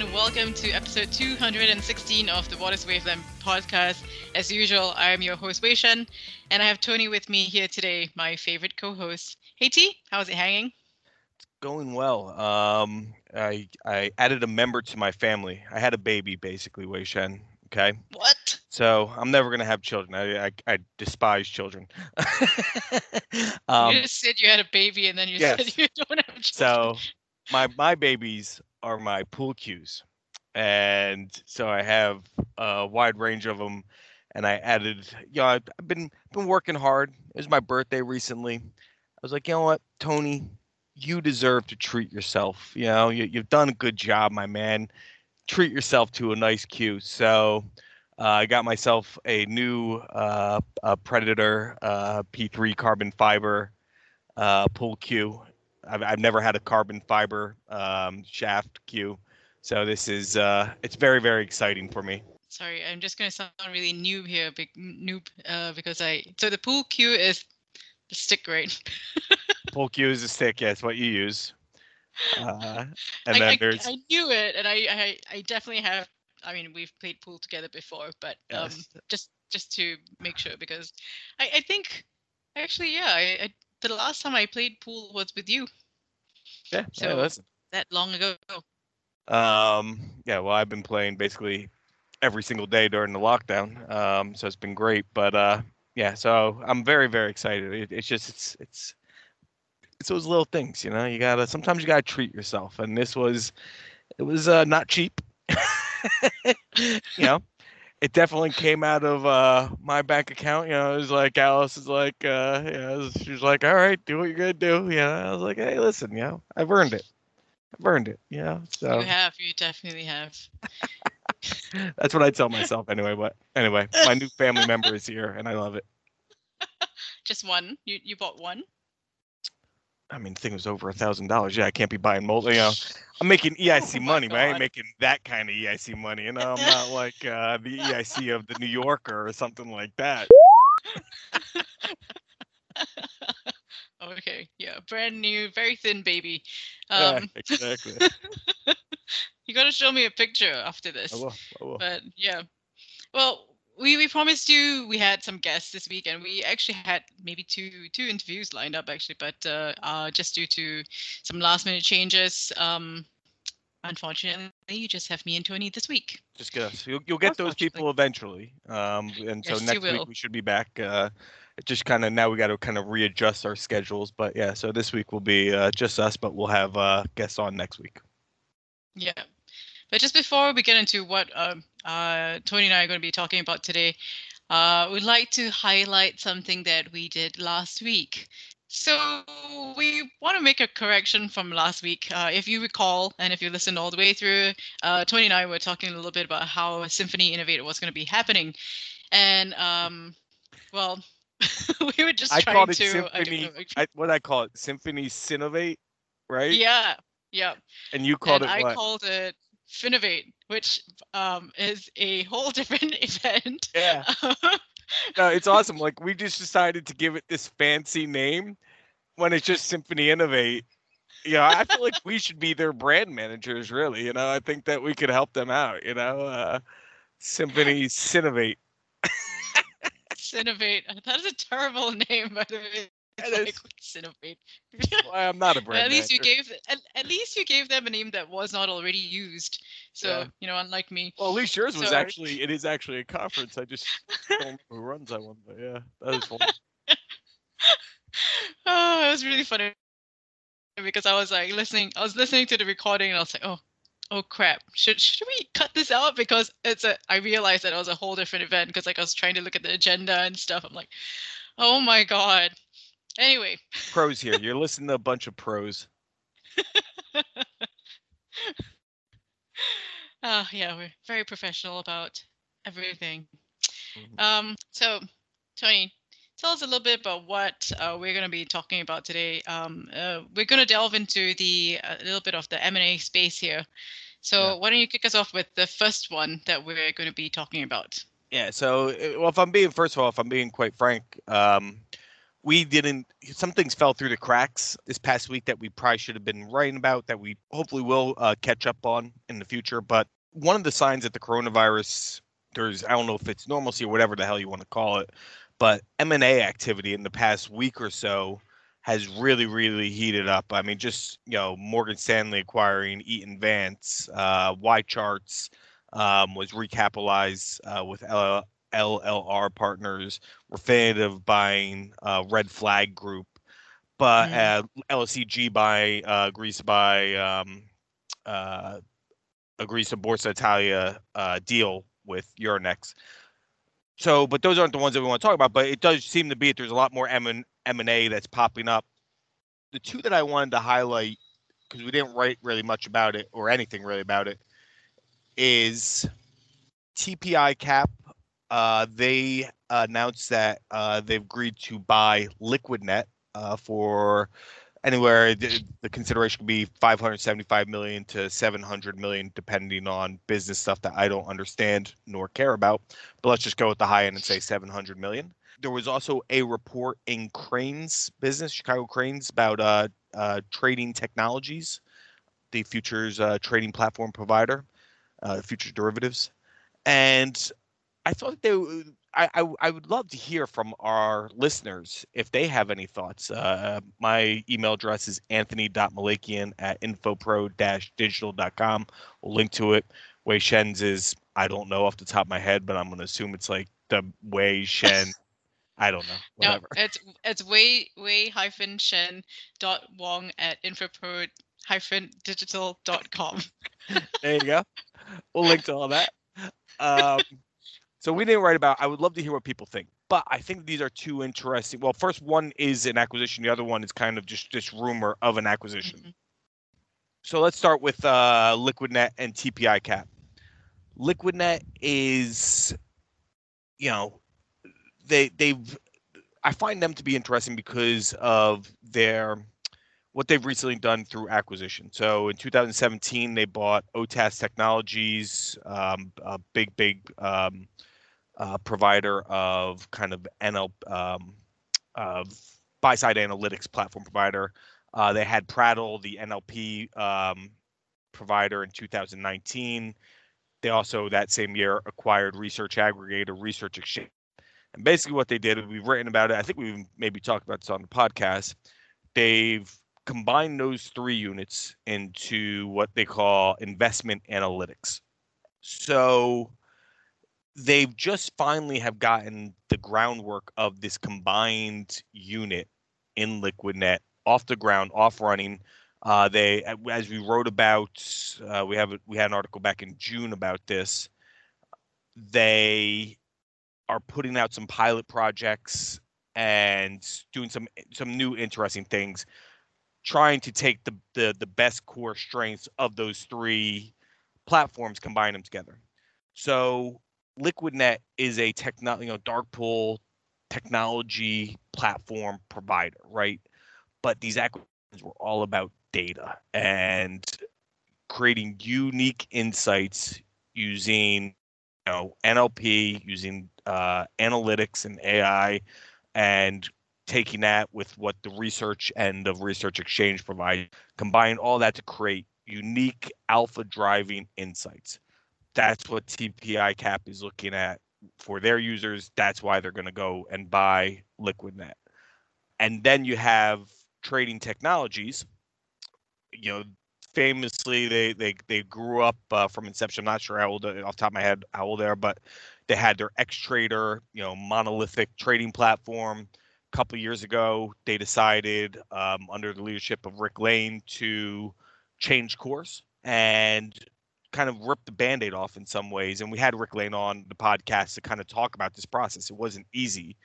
and welcome to episode 216 of the Waters Wavelength podcast. As usual, I am your host, Wei Shen, and I have Tony with me here today, my favorite co host. Hey, T, how's it hanging? It's going well. Um, I I added a member to my family. I had a baby, basically, Wei Shen. Okay. What? So I'm never gonna have children. I I, I despise children. um, you just said you had a baby, and then you yes. said you don't have children. so my my babies are my pool cues, and so I have a wide range of them. And I added, you know, I've been been working hard. It was my birthday recently. I was like, you know what, Tony, you deserve to treat yourself. You know, you, you've done a good job, my man. Treat yourself to a nice cue. So uh, I got myself a new uh, a Predator uh, P3 carbon fiber uh, pull cue. I've, I've never had a carbon fiber um, shaft cue. So this is uh, it's very very exciting for me. Sorry, I'm just gonna sound really noob here, big noob, uh, because I so the pool cue is the stick, right? Pull cue is a stick. Yes, what you use. Uh, and I, then I, there's I knew it, and I, I I definitely have. I mean, we've played pool together before, but um, Yes. just just to make sure, because I, I think actually, yeah, I, I the last time I played pool was with you yeah. yeah, so- listen. that long ago. Um, yeah, well, I've been playing basically every single day during the lockdown. Um, so it's been great. But uh, yeah, so I'm very, very excited. It, it's just it's it's it's those little things, you know. You gotta sometimes you gotta treat yourself, and this was it was uh, not cheap. you know, it definitely came out of uh, my bank account. You know, it was like Alice is like, uh, you know, she was like, all right, do what you're gonna do. You know, I was like, hey, listen, you know, I've earned it. I've earned it. You know, so You have, you definitely have. that's what I tell myself anyway. But anyway, my new family member is here, and I love it. Just one. You you bought one. I mean, the thing was over a thousand dollars. Yeah, I can't be buying multi. You know, I'm making EIC Oh money, but I ain't making that kind of EIC money. You know, I'm not like uh, the EIC of the New Yorker or something like that. Okay, yeah, brand new, very thin baby. Yeah, Um, exactly. you gotta show me a picture after this. I will. I will. But yeah, well, we we promised you we had some guests this week, and we actually had maybe two two interviews lined up actually, but uh, uh just due to some last minute changes, um, unfortunately, you just have me and Tony this week. Just get us. You'll, you'll get those people eventually. Um, and so Yes, next week we should be back. Uh, just kind of now we got to kind of readjust our schedules. But yeah, so this week will be uh, just us, but we'll have uh, guests on next week. Yeah. But just before we get into what um, uh, Tony and I are going to be talking about today, uh, we'd like to highlight something that we did last week. So we want to make a correction from last week. Uh, if you recall, and if you listened all the way through, uh, Tony and I were talking a little bit about how Symphony Innovator was going to be happening, and um, well, we were just I trying called it to. I Symphony. know, I, what I call it, Symphony Synovate, right? yeah, yeah. And you called and it I what? called it Finovate, which um, is a whole different event. yeah. No, it's awesome. Like we just decided to give it this fancy name when it's just Symphony Innovate. You know, I feel like we should be their brand managers, really. You know, I think that we could help them out. You know, uh, Symphony. Cinovate. That is a terrible name, by the way. It's It like is. Well, I'm not a brand at least you gave at, at least you gave them a name that was not already used. So Yeah. you know, unlike me. Well, at least yours was Sorry. actually. It is actually a conference. I just don't who runs that one, but yeah, that is fun. oh, it was really funny because I was like listening. I was listening to the recording and I was like, oh, oh crap. Should should we cut this out because it's a? I realized that it was a whole different event because like I was trying to look at the agenda and stuff. I'm like, oh my god. Anyway, Pros here. You're listening to a bunch of pros. uh, yeah, we're very professional about everything. Mhm. Um, so, Tony, tell us a little bit about what uh, we're going to be talking about today. Um, uh, we're going to delve into the a little bit of the M&A space here. So, Yeah. why don't you kick us off with the first one that we're going to be talking about? Yeah. So, uh, well, if I'm being first of all, if I'm being quite frank, um, we didn't some things fell through the cracks this past week that we probably should have been writing about that we hopefully will uh, catch up on in the future but one of the signs that the coronavirus there's i don't know if it's normalcy or whatever the hell you want to call it but m&a activity in the past week or so has really really heated up. I mean just you know morgan stanley acquiring eaton vance uh, y charts um, was recapitalized uh, with LLR partners, Refinitiv buying uh, Red Flag Group, but mm. uh, LSEG by uh, agrees to um, uh, agrees to Borsa Italia uh, deal with Euronext. So, but those aren't the ones that we want to talk about. But it does seem to be that there's a lot more M and M and A that's popping up. The two that I wanted to highlight because we didn't write really much about it or anything really about it is TP ICAP uh, they announced that uh, they've agreed to buy LiquidNet uh, for anywhere the, the, consideration could be 575 million to 700 million depending on business stuff that i don't understand nor care about. But let's just go with the high end and say 700 million. There was also a report in Crain's business chicago Crain's about uh, uh, trading technologies the futures trading platform provider futures derivatives. And I thought they. I, I, I would love to hear from our listeners if they have any thoughts. Uh, my email address is anthony.malakian at infopro-digital.com. We'll link to it. Wei Shen's is I don't know off the top of my head, but I'm going to assume it's like the Wei Shen. I don't know. Whatever. No, it's it's Wei Wei hyphen Shen dot Wong at infopro hyphen digital dot com. there you go. We'll link to all that. Um, so we didn't write about. I would love to hear what people think, but I think these are two interesting. Well, first one is an acquisition. The other one is kind of just this rumor of an acquisition. Mm-hmm. So let's start with uh, LiquidNet and TP ICAP. LiquidNet is, you know, they they've. I find them to be interesting because of their what they've recently done through acquisition. So in 2017, they bought OTAS Technologies, um, a big, big um, uh, provider of kind of NL um, of buy side analytics platform provider. Uh, they had Prattle, the NLP um, provider, in 2019. They also that same year acquired Research Aggregator, Research Exchange. And basically, what they did, we've written about it. I think we've maybe talked about this on the podcast. They've combined those three units into what they call investment analytics. So they've just finally have gotten the groundwork of this combined unit in LiquidNet off the ground, off running. Uh, they, as we wrote about, uh, we have we had an article back in June about this. They are putting out some pilot projects and doing some some new interesting things, trying to take the the, the best core strengths of those three platforms, combine them together. So LiquidNet is a techno, you know, dark pool technology platform provider, right? But these acquisitions were all about data and creating unique insights using, you know, NLP, using uh, analytics and AI, and taking that with what the research end of Research Exchange provides, combine all that to create unique alpha driving insights that's what TP ICAP is looking at for their users. That's why they're going to go and buy LiquidNet. And then you have trading technologies. You know, famously they they they grew up uh, from inception. I'm not sure how old off the top of my head how old they are, but they had their X Trader, you know, monolithic trading platform. A couple years ago, they decided um, under the leadership of Rick Lane to change course and kind of ripped the band-aid off in some ways and we had rick lane on the podcast to kind of talk about this process. It wasn't easy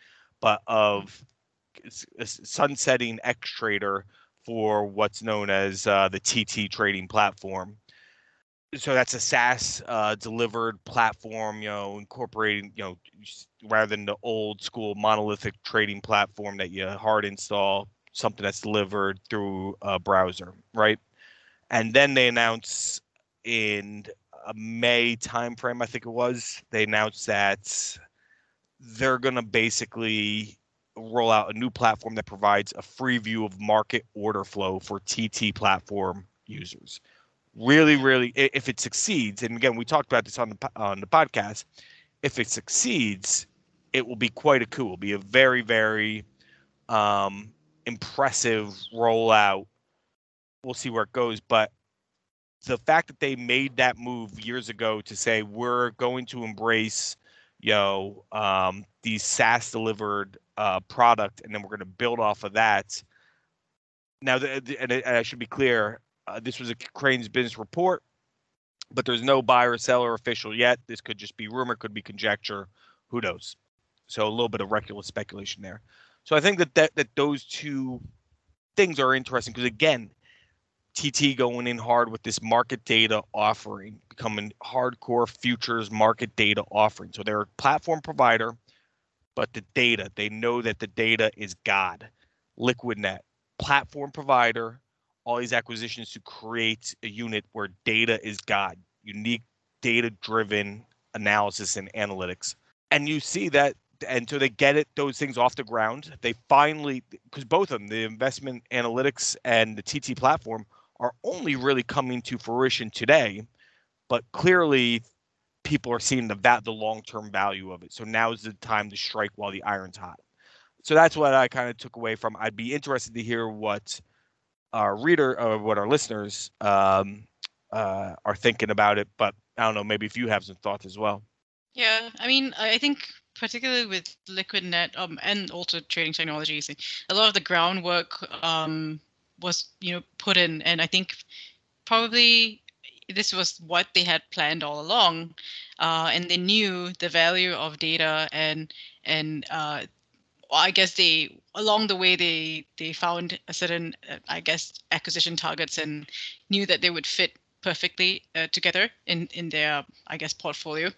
but of sunsetting x trader for what's known as uh, the tt trading platform. So that's a SaaS uh, delivered platform, you know, incorporating, you know, rather than the old school monolithic trading platform that you hard install, something that's delivered through a browser, right? And then they announce in a May timeframe, I think it was, they announced that they're going to basically roll out a new platform that provides a free view of market order flow for TT platform users. Really, really, if it succeeds, and again, we talked about this on the on the podcast. If it succeeds, it will be quite a coup. It will be a very, very um, impressive rollout. We'll see where it goes, but the fact that they made that move years ago to say we're going to embrace, you know, um, these SaaS delivered uh, product, and then we're going to build off of that. Now, the, the, and, I should be clear, uh, this was a Crain's business report, but there's no buyer or seller official yet. This could just be rumor, could be conjecture, who knows? So a little bit of reckless speculation there. So I think that that, that those two things are interesting because again, TT going in hard with this market data offering, becoming hardcore futures market data offering. So they're a platform provider, but the data, they know that the data is God. LiquidNet, platform provider, all these acquisitions to create a unit where data is God, unique data driven analysis and analytics. And you see that and so they get it those things off the ground. They finally because both of them, the investment analytics and the TT platform, are only really coming to fruition today, but clearly people are seeing the va- the long term value of it. So now is the time to strike while the iron's hot. So that's what I kind of took away from. I'd be interested to hear what our reader or uh, what our listeners um, uh, are thinking about it. But I don't know, maybe if you have some thoughts as well. Yeah, I mean, I think particularly with LiquidNet um, and also trading technologies, a lot of the groundwork um, was you know put in, and I think probably this was what they had planned all along, uh, and they knew the value of data and and uh, I guess they along the way they they found a certain uh, I guess acquisition targets and knew that they would fit perfectly uh, together in in their I guess portfolio.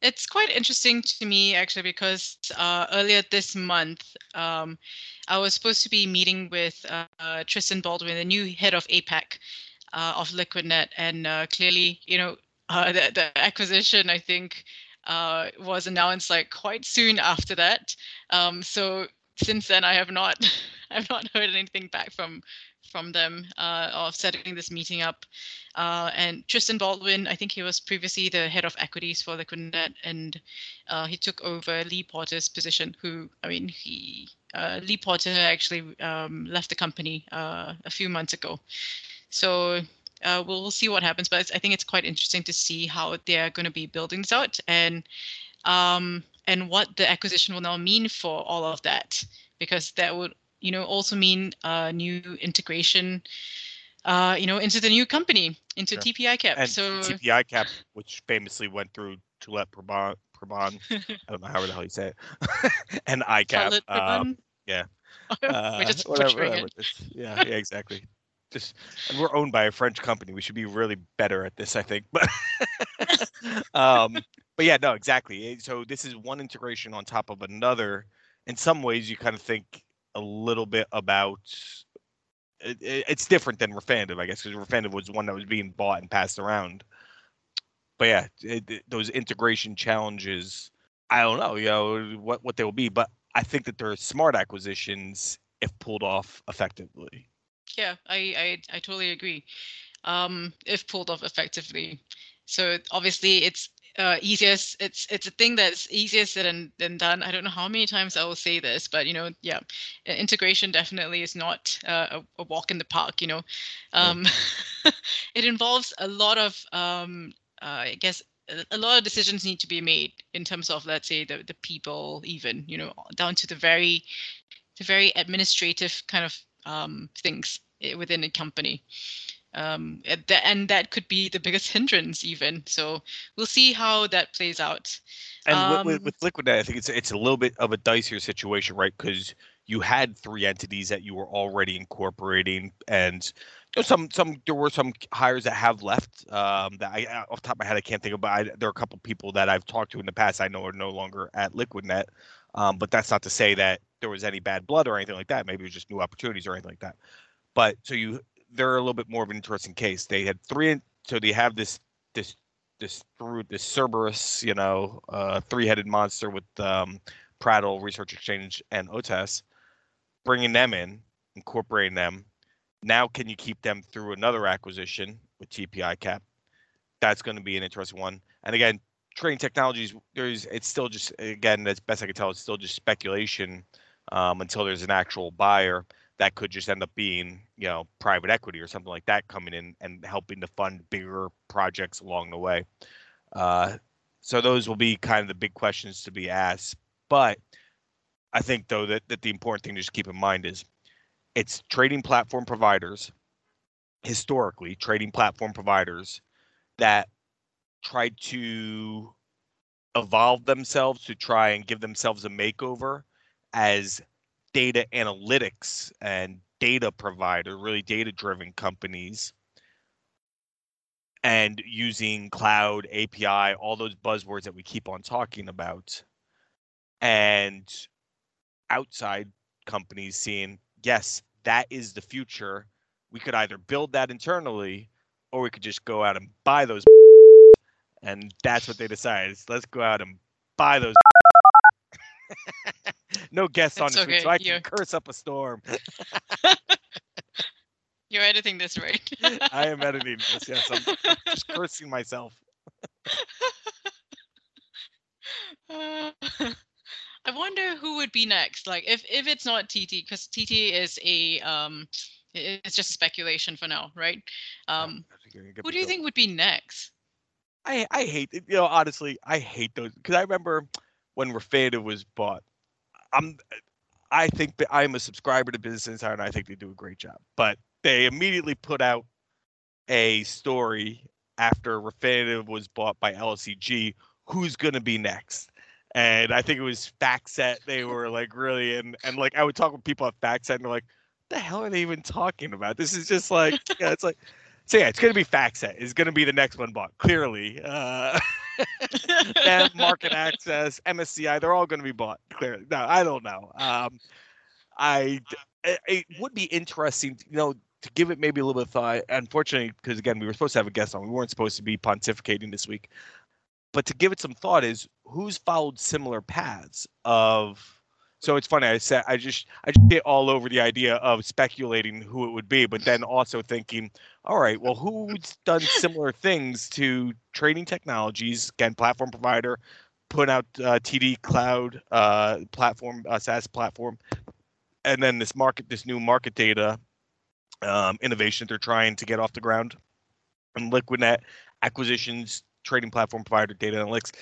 It's quite interesting to me actually because uh, earlier this month um, I was supposed to be meeting with uh, Tristan Baldwin, the new head of APAC uh, of LiquidNet, and uh, clearly, you know, uh, the, the, acquisition I think uh, was announced like quite soon after that. Um, so since then, I have not, I've not heard anything back from from them uh, of setting this meeting up. Uh, and Tristan Baldwin, I think he was previously the head of equities for LiquidNet, and uh, he took over Lee Porter's position. Who, I mean, he uh, Lee Porter actually um, left the company uh, a few months ago. So uh, we'll, we'll see what happens. But I think it's quite interesting to see how they're going to be building this out and um, and what the acquisition will now mean for all of that, because that would you know also mean uh, new integration uh, you know into the new company into sure. TP ICAP. And so TP ICAP, which famously went through Tullett Prebon, Prabhan I don't know how the hell you say it, and ICAP. Um, yeah. Uh, We're just whatever, whatever. yeah, yeah, exactly. Just we're owned by a French company. We should be really better at this, I think. But um, but yeah, no, exactly. So this is one integration on top of another. In some ways, you kind of think a little bit about it, it, it's different than Refinitiv, I guess, because Refinitiv was one that was being bought and passed around. But yeah, it, those integration challenges, I don't know, you know, what what they will be, but I think that they're smart acquisitions if pulled off effectively. Yeah, I I, I totally agree. Um, if pulled off effectively. So obviously, it's uh, easiest. It's it's a thing that's easier said than, than done. I don't know how many times I will say this, but you know, yeah, integration definitely is not uh, a, a, walk in the park. You know, um, yeah. it involves a lot of, um, uh, I guess, a, a lot of decisions need to be made in terms of, let's say, the the people, even you know, down to the very, the very administrative kind of um, things eh, within a company um, and that could be the biggest hindrance even. So we'll see how that plays out. And um, with, with, LiquidNet i think it's it's a little bit of a dicier situation right? Because you had three entities that you were already incorporating and you know, some some there were some hires that have left um, that I off the top of my head I can't think of but I, there are a couple people that I've talked to in the past I know are no longer at LiquidNet. Um, but that's not to say that there was any bad blood or anything like that. Maybe it was just new opportunities or anything like that. But so you they're a little bit more of an interesting case. They had three, so they have this this this through this Cerberus, you know, uh, three-headed monster with um, Prattle Research Exchange and OTAS, bringing them in, incorporating them. Now, can you keep them through another acquisition with TP ICAP? That's going to be an interesting one. And again, trading technologies, there's it's still just again, as best I can tell, it's still just speculation um, until there's an actual buyer. That could just end up being, you know, private equity or something like that coming in and helping to fund bigger projects along the way. Uh, so those will be kind of the big questions to be asked. But I think though that, that the important thing to just keep in mind is it's trading platform providers, historically trading platform providers that tried to evolve themselves to try and give themselves a makeover as data analytics and data provider, really data driven companies, and using cloud, API, all those buzzwords that we keep on talking about. And outside companies seeing, yes, that is the future. We could either build that internally or we could just go out and buy those. And that's what they decided. Let's go out and buy those. no guests on okay. week, so I can curse up a storm. You're editing this, right? I am editing this. Yes, I'm just cursing myself. Uh, I wonder who would be next. Like, if if it's not TT, because TT is a um, it's just speculation for now, right? Um, who do you think would be next? I I hate. You know, honestly, I hate those because I remember when Refinitiv was bought. I'm I think that I'm a subscriber to Business Insider, and I think they do a great job. But they immediately put out a story after Refinitiv was bought by LSEG. Who's going to be next? And I think it was FactSet. They were like really and and like I would talk with people at FactSet, and they're like, What "The hell are they even talking about? This is just like yeah, it's like." So yeah, it's going to be FactSet. It's going to be the next one bought. Clearly, uh, and MarketAxess, MSCI, they're all going to be bought. Clearly, no, I don't know. Um, I it would be interesting, you know, to give it maybe a little bit of thought. Unfortunately, because again, we were supposed to have a guest on, we weren't supposed to be pontificating this week. But to give it some thought is who's followed similar paths of. So it's funny. I said I just I just get all over the idea of speculating who it would be, but then also thinking, all right, well, who's done similar things to trading technologies? Again, platform provider, put out uh, TT Cloud uh, platform, uh, SaaS platform, and then this market, this new market data um, innovation they're trying to get off the ground, and Liquidnet acquisitions, trading platform provider, data analytics.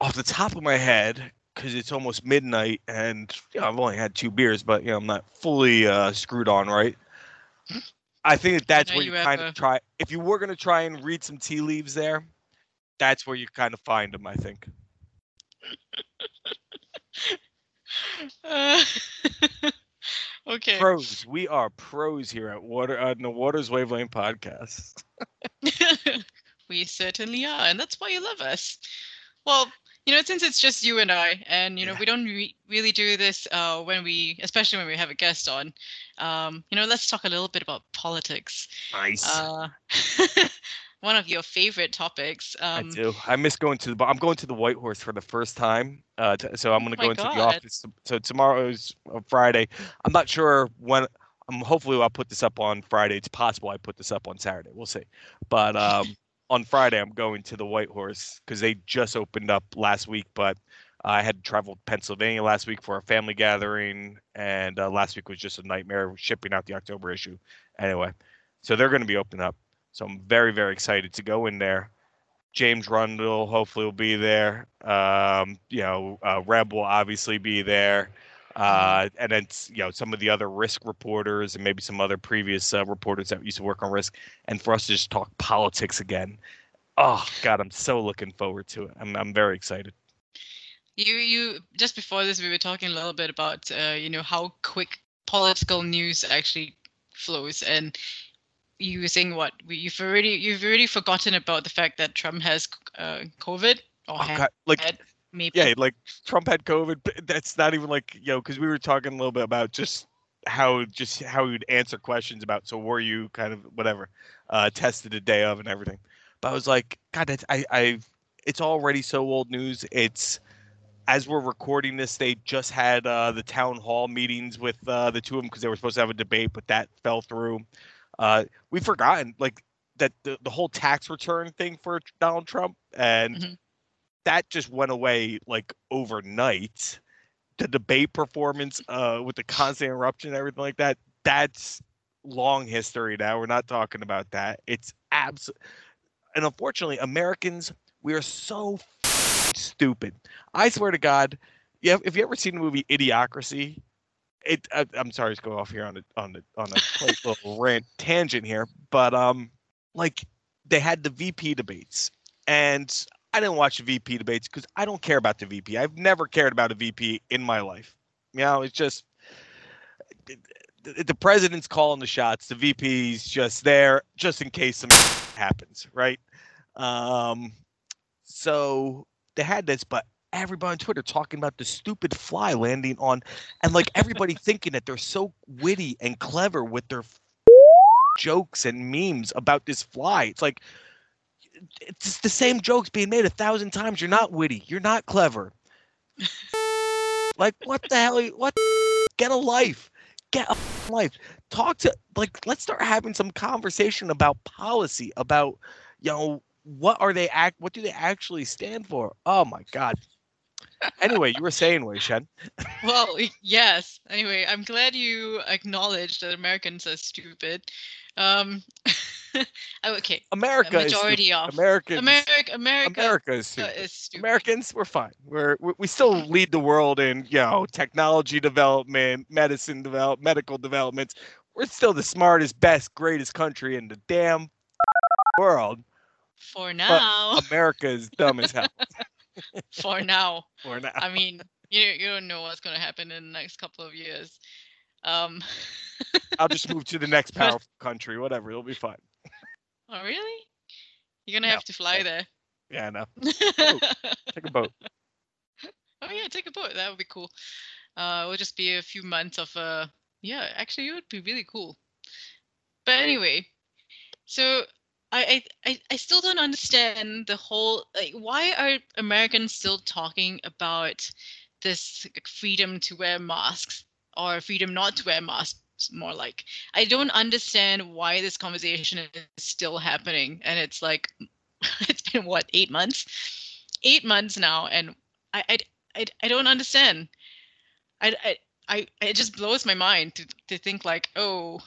Off the top of my head, because it's almost midnight, and you know, I've only had two beers, but you know I'm not fully uh, screwed on right. I think that that's where you, you kind of try. If you were going to try and read some tea leaves there, that's where you kind of find them. I think. Uh, okay. Pros. We are pros here at Water uh, the Waters Wavelength Podcast. we certainly are, and that's why you love us. Well, you know, since it's just you and I, and you know, yeah. we don't re- really do this uh, when we, especially when we have a guest on. Um, you know, let's talk a little bit about politics. Nice. Uh, one of your favorite topics. Um, I do. I miss going to the. I'm going to the White Horse for the first time. Uh, t- so I'm going to oh go into God. the office. So tomorrow is Friday. I'm not sure when. I'm hopefully I'll put this up on Friday. It's possible I put this up on Saturday. We'll see. But um, on Friday I'm going to the White Horse because they just opened up last week. But I had traveled Pennsylvania last week for a family gathering, and uh, last week was just a nightmare shipping out the October issue. Anyway, so they're going to be opening up. So I'm very, very excited to go in there. James Rundle hopefully will be there. Um, you know, uh, Reb will obviously be there. Uh, mm-hmm. and then you know some of the other risk reporters and maybe some other previous uh, reporters that used to work on risk, and for us to just talk politics again. Oh God, I'm so looking forward to it. I'm I'm very excited. You you just before this we were talking a little bit about uh, you know how quick political news actually flows, and using what you've already you've already forgotten about the fact that Trump has uh, COVID or oh, had, like had maybe yeah, like Trump had COVID. That's not even like you know because we were talking a little bit about just how just how he would answer questions about so were you kind of whatever uh, tested a day of and everything. But I was like, God, I I it's already so old news. It's as we're recording this, they just had uh, the town hall meetings with uh, the two of them because they were supposed to have a debate, but that fell through. Uh, we've forgotten like that the, the whole tax return thing for Donald Trump, and Mhm. That just went away like overnight. The debate performance uh, with the constant interruption and everything like that, that's long history now. We're not talking about that. It's abs and unfortunately, Americans, we are so stupid. I swear to God, yeah. If you ever seen the movie Idiocracy, it. I, I'm sorry to go off here on a on a on a little rant tangent here, but um, like they had the VP debates, and I didn't watch the VP debates because I don't care about the VP. I've never cared about a VP in my life. You know, it's just the, president's calling the shots. The VP's just there just in case some happens, right? Um, so they had this, but everybody on Twitter talking about the stupid fly landing on, and like everybody thinking that they're so witty and clever with their jokes and memes about this fly. It's like it's the same jokes being made a thousand times. You're not witty. You're not clever. like what the hell? What? Get a life. Get a life. Talk to like. Let's start having some conversation about policy. About you know what are they act? What do they actually stand for? Oh my god. Anyway, you were saying, Wei Shen. Well, yes. Anyway, I'm glad you acknowledged that Americans are stupid. Um, oh, okay. America is majority of America. America, America, America is uh, stupid. is stupid. Americans, we're fine. We're we, we still lead the world in you know technology development, medicine develop, medical developments. We're still the smartest, best, greatest country in the damn world. For now, America is dumb as hell. for now. For now. I mean, you you don't know what's going to happen in the next couple of years. Um, I'll just move to the next powerful country. Whatever, it'll be fine. Oh really? You're gonna No, have to fly there. Yeah, I know. Take a boat. Oh yeah, take a boat. That would be cool. Uh, it would just be a few months of uh, yeah. Actually, it would be really cool. But anyway, so I I I, I still don't understand the whole like why are Americans still talking about this freedom to wear masks or freedom not to wear masks more like I don't understand why this conversation is still happening and it's like it's been what eight months? Eight months now and I I, I, I don't understand. I, I I it just blows my mind to, to think like oh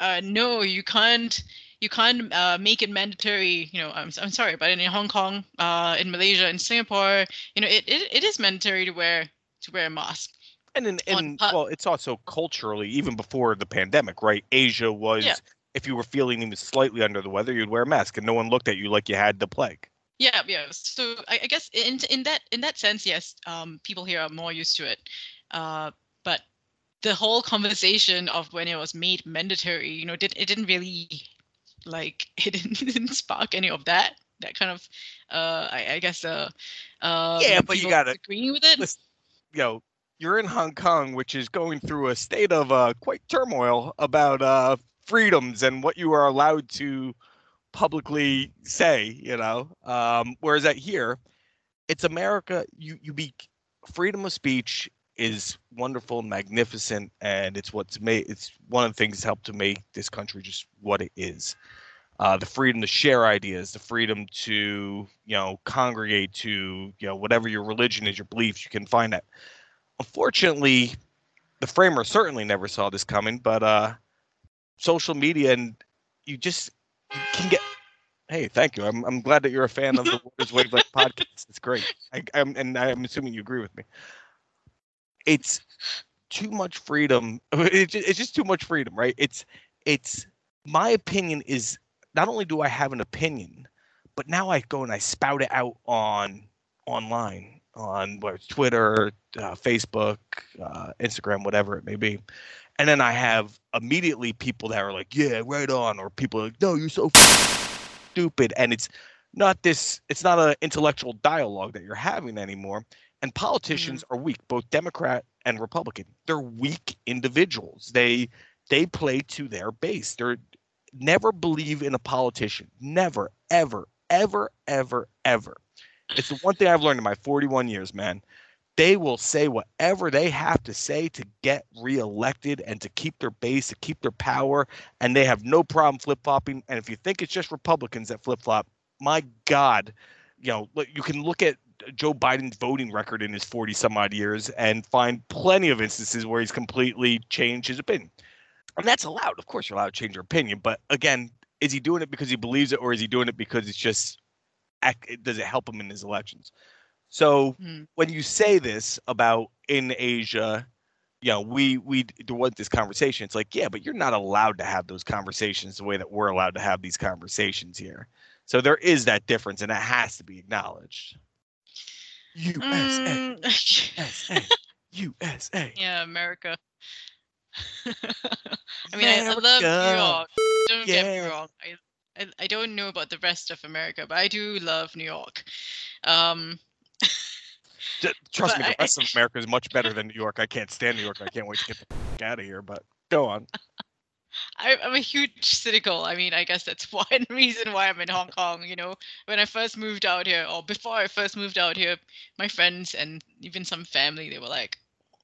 uh, no you can't you can't uh, make it mandatory you know I'm, I'm sorry but in Hong Kong uh, in Malaysia in Singapore you know it, it, it is mandatory to wear to wear a mask And in, in well, it's also culturally, even before the pandemic, right? Asia was Yeah. if you were feeling even slightly under the weather, you'd wear a mask, and no one looked at you like you had the plague. Yeah, yeah. So I, I guess in in that in that sense, yes, um, people here are more used to it. Uh, but the whole conversation of when it was made mandatory, you know, did it didn't really like it didn't, didn't spark any of that that kind of uh I, I guess uh uh Yeah, but you gotta- agreeing with it. listen, you know, you're in Hong Kong, which is going through a state of uh, quite turmoil about uh, freedoms and what you are allowed to publicly say. You know, um, whereas at here, it's America. You you be freedom of speech is wonderful magnificent, and it's what's made. It's one of the things that's helped to make this country just what it is. Uh, the freedom to share ideas, the freedom to you know congregate to you know whatever your religion is, your beliefs, you can find that. Unfortunately, the framer certainly never saw this coming, but uh, social media and you just you can get. Hey, thank you. I'm I'm glad that you're a fan of the Waters Wavelength podcast. It's great. I, I'm and I'm assuming you agree with me. It's too much freedom. It's just, it's just too much freedom, right? It's it's my opinion is not only do I have an opinion, but now I go and I spout it out on online on whether it's Twitter, uh, Facebook, uh, Instagram, whatever it may be, and then I have immediately people that are like, "Yeah, right on," or people like, "No, you're so stupid," and it's not this. It's not an intellectual dialogue that you're having anymore. And politicians are weak, both Democrat and Republican. They're weak individuals. They they play to their base. They're never believe in a politician. Never, ever, ever, ever, ever. It's the one thing I've learned in my 41 years, man. they will say whatever they have to say to get reelected and to keep their base, to keep their power, and they have no problem flip flopping. And if you think it's just Republicans that flip flop, my God, you know, you can look at Joe Biden's voting record in his 40 some odd years and find plenty of instances where he's completely changed his opinion. And that's allowed. Of course, you're allowed to change your opinion. But again, is he doing it because he believes it or is he doing it because it's just, does it help him in his elections? So mm. when you say this about in Asia, you know, we we there was this conversation. It's like, yeah, but you're not allowed to have those conversations the way that we're allowed to have these conversations here. So there is that difference, and it has to be acknowledged. USA, mm. USA, USA. Yeah, America. I mean, I, I, love New York. Don't yeah. get me wrong. I, I, I don't know about the rest of America, but I do love New York. Um, Trust but me, the rest I, of America is much better than New York. I can't stand New York. I can't wait to get the f- out of here. But go on. I, am a huge cynical. I mean, I guess that's one reason why I'm in Hong Kong. You know, when I first moved out here, or before I first moved out here, my friends and even some family, they were like,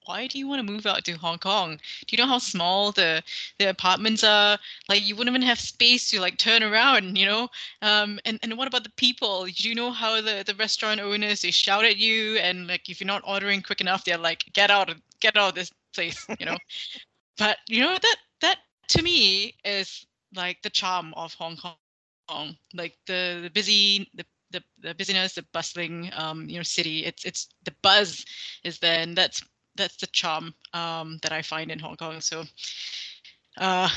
why do you want to move out to Hong Kong? Do you know how small the the apartments are? Like you wouldn't even have space to like turn around, you know? Um, and, and what about the people? Do you know how the, the restaurant owners they shout at you and like if you're not ordering quick enough, they're like, get out of get out of this place, you know? but you know that that to me is like the charm of Hong Kong. Like the, the busy the the, the busyness, the bustling, um, you know, city. It's it's the buzz is there, and that's that's the charm um, that I find in Hong Kong. So, uh,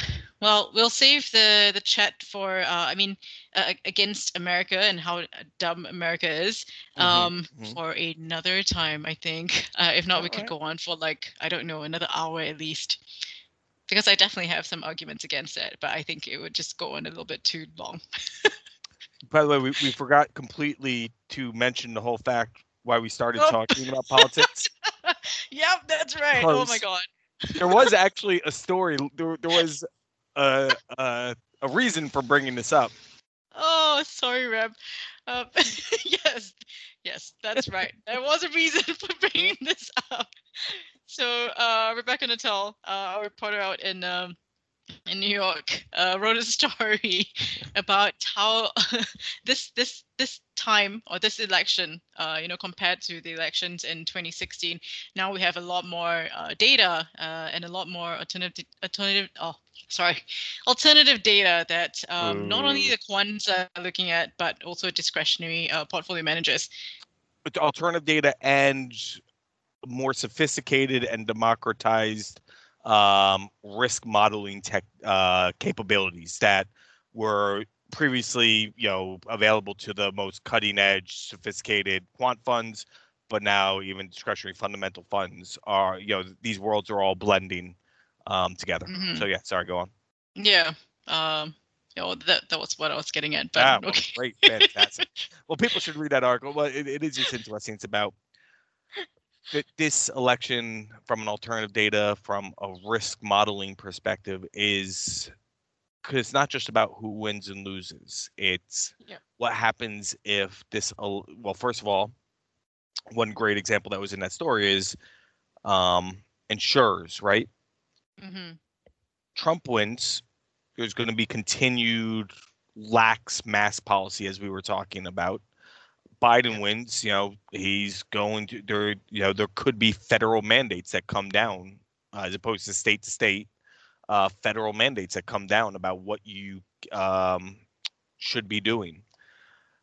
well, we'll save the the chat for. Uh, I mean, uh, against America and how dumb America is mm-hmm, um, mm-hmm. for another time. I think. Uh, if not, All we could go on for like I don't know another hour at least. Because I definitely have some arguments against it, but I think it would just go on a little bit too long. By the way, we, we forgot completely to mention the whole fact why we started oh. talking about politics. yep, that's right. Oh my god. there was actually a story. There, there was a, a, a reason for bringing this up. Oh, sorry, Reb. Um, yes, yes, that's right. There was a reason for bringing this up. So, uh, Rebecca Natale, uh, our reporter out in um, in New York uh, wrote a story about how this this this time or this election, uh, you know, compared to the elections in 2016, now we have a lot more uh, data uh, and a lot more alternative alternative. Oh, sorry, alternative data that um, not only the quants are looking at, but also discretionary uh, portfolio managers. But alternative data and more sophisticated and democratized um, risk modeling tech uh, capabilities that were previously, you know, available to the most cutting edge, sophisticated quant funds, but now even discretionary fundamental funds are, you know, these worlds are all blending um, together. Mm-hmm. So yeah, sorry, go on. Yeah. Um, you know, that that was what I was getting at. But ah, well, okay. great, fantastic. well, people should read that article. Well, it, it is just interesting. It's about this election from an alternative data from a risk modeling perspective is because it's not just about who wins and loses it's yeah. what happens if this well first of all one great example that was in that story is um insurers right mm-hmm. trump wins there's going to be continued lax mask policy as we were talking about Biden wins, you know, he's going to there. You know, there could be federal mandates that come down uh, as opposed to state to state. Uh, federal mandates that come down about what you um, should be doing.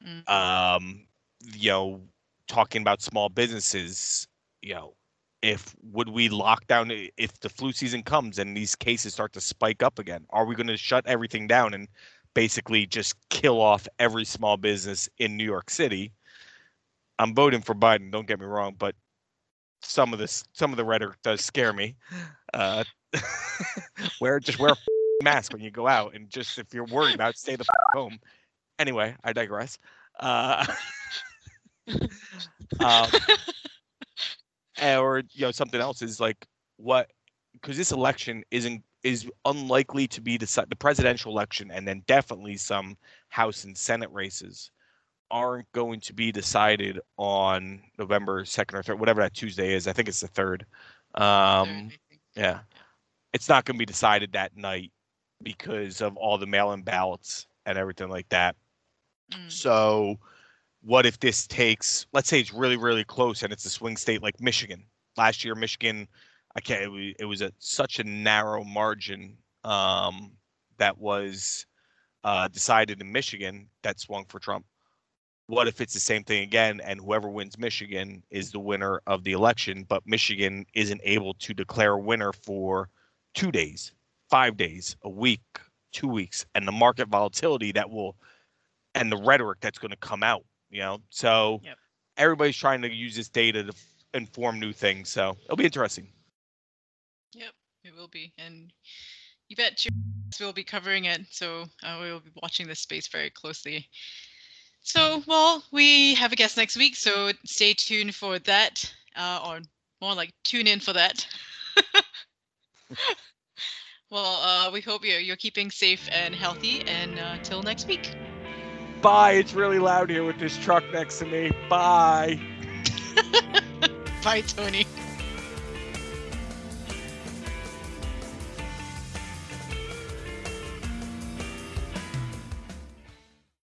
Mm-hmm. Um, you know, talking about small businesses. You know, if would we lock down if the flu season comes and these cases start to spike up again? Are we going to shut everything down and basically just kill off every small business in New York City? I'm voting for Biden. Don't get me wrong, but some of this, some of the rhetoric does scare me. Uh, wear just wear a mask when you go out, and just if you're worried about, it, stay the home. Anyway, I digress. Uh, um, or you know something else is like what because this election isn't is unlikely to be the the presidential election and then definitely some House and Senate races aren't going to be decided on November 2nd or 3rd, whatever that Tuesday is. I think it's the 3rd. Um, yeah. It's not going to be decided that night because of all the mail in ballots and everything like that. Mm. So, what if this takes, let's say it's really, really close and it's a swing state like Michigan? Last year, Michigan, I can't, it was, it was a, such a narrow margin um, that was uh, decided in Michigan that swung for Trump. What if it's the same thing again and whoever wins Michigan is the winner of the election, but Michigan isn't able to declare a winner for two days, five days, a week, two weeks, and the market volatility that will and the rhetoric that's going to come out, you know? So Yep. everybody's trying to use this data to inform new things. So it'll be interesting. Yep, it will be, and you bet you we'll be covering it. So uh, we will be watching this space very closely. So, well, we have a guest next week, so stay tuned for that, uh, or more like tune in for that. well, uh, we hope you're, you're keeping safe and healthy, and uh, till next week. Bye. It's really loud here with this truck next to me. Bye. Bye, Tony.